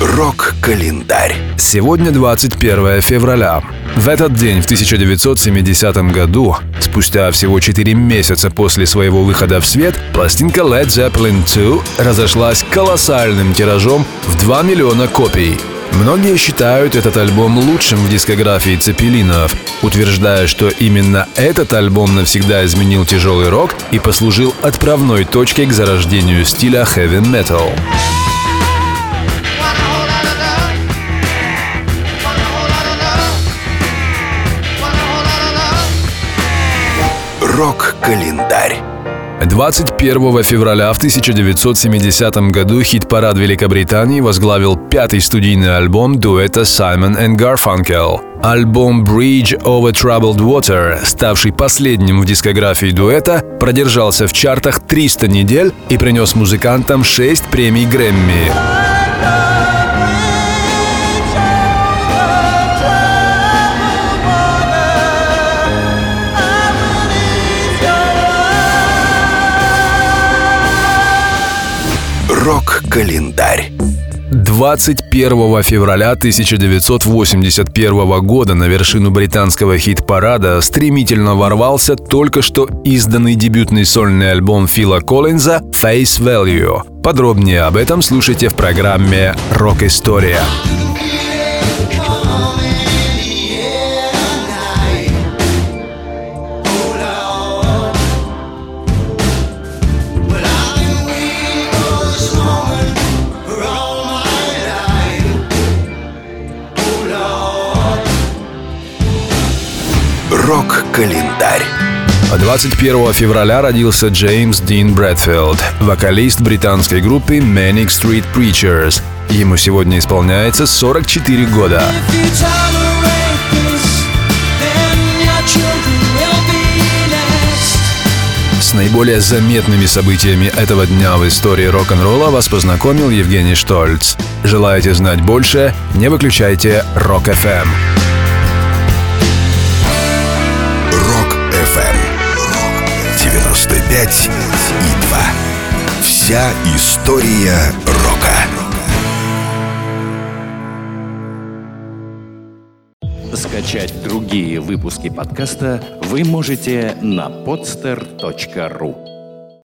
Рок-календарь. Сегодня 21 февраля. В этот день, в 1970 году, спустя всего 4 месяца после своего выхода в свет, пластинка Led Zeppelin 2 разошлась колоссальным тиражом в 2 миллиона копий. Многие считают этот альбом лучшим в дискографии Цепелинов, утверждая, что именно этот альбом навсегда изменил тяжелый рок и послужил отправной точкой к зарождению стиля heavy metal. Рок-календарь. 21 февраля в 1970 году хит-парад Великобритании возглавил пятый студийный альбом дуэта Simon and Garfunkel. Альбом Bridge Over Troubled Water, ставший последним в дискографии дуэта, продержался в чартах 300 недель и принес музыкантам 6 премий Грэмми. Рок-календарь. 21 февраля 1981 года на вершину британского хит-парада стремительно ворвался только что изданный дебютный сольный альбом Фила Коллинза «Face Value». Подробнее об этом слушайте в программе «Рок-история». Рок-календарь. 21 февраля родился Джеймс Дин Брэдфилд, вокалист британской группы Manic Street Preachers. Ему сегодня исполняется 44 года. С наиболее заметными событиями этого дня в истории рок-н-ролла вас познакомил Евгений Штольц. Желаете знать больше? Не выключайте. Рок-ФМ. 95 и 2. Вся история рока. Скачать другие выпуски подкаста вы можете на podster.ru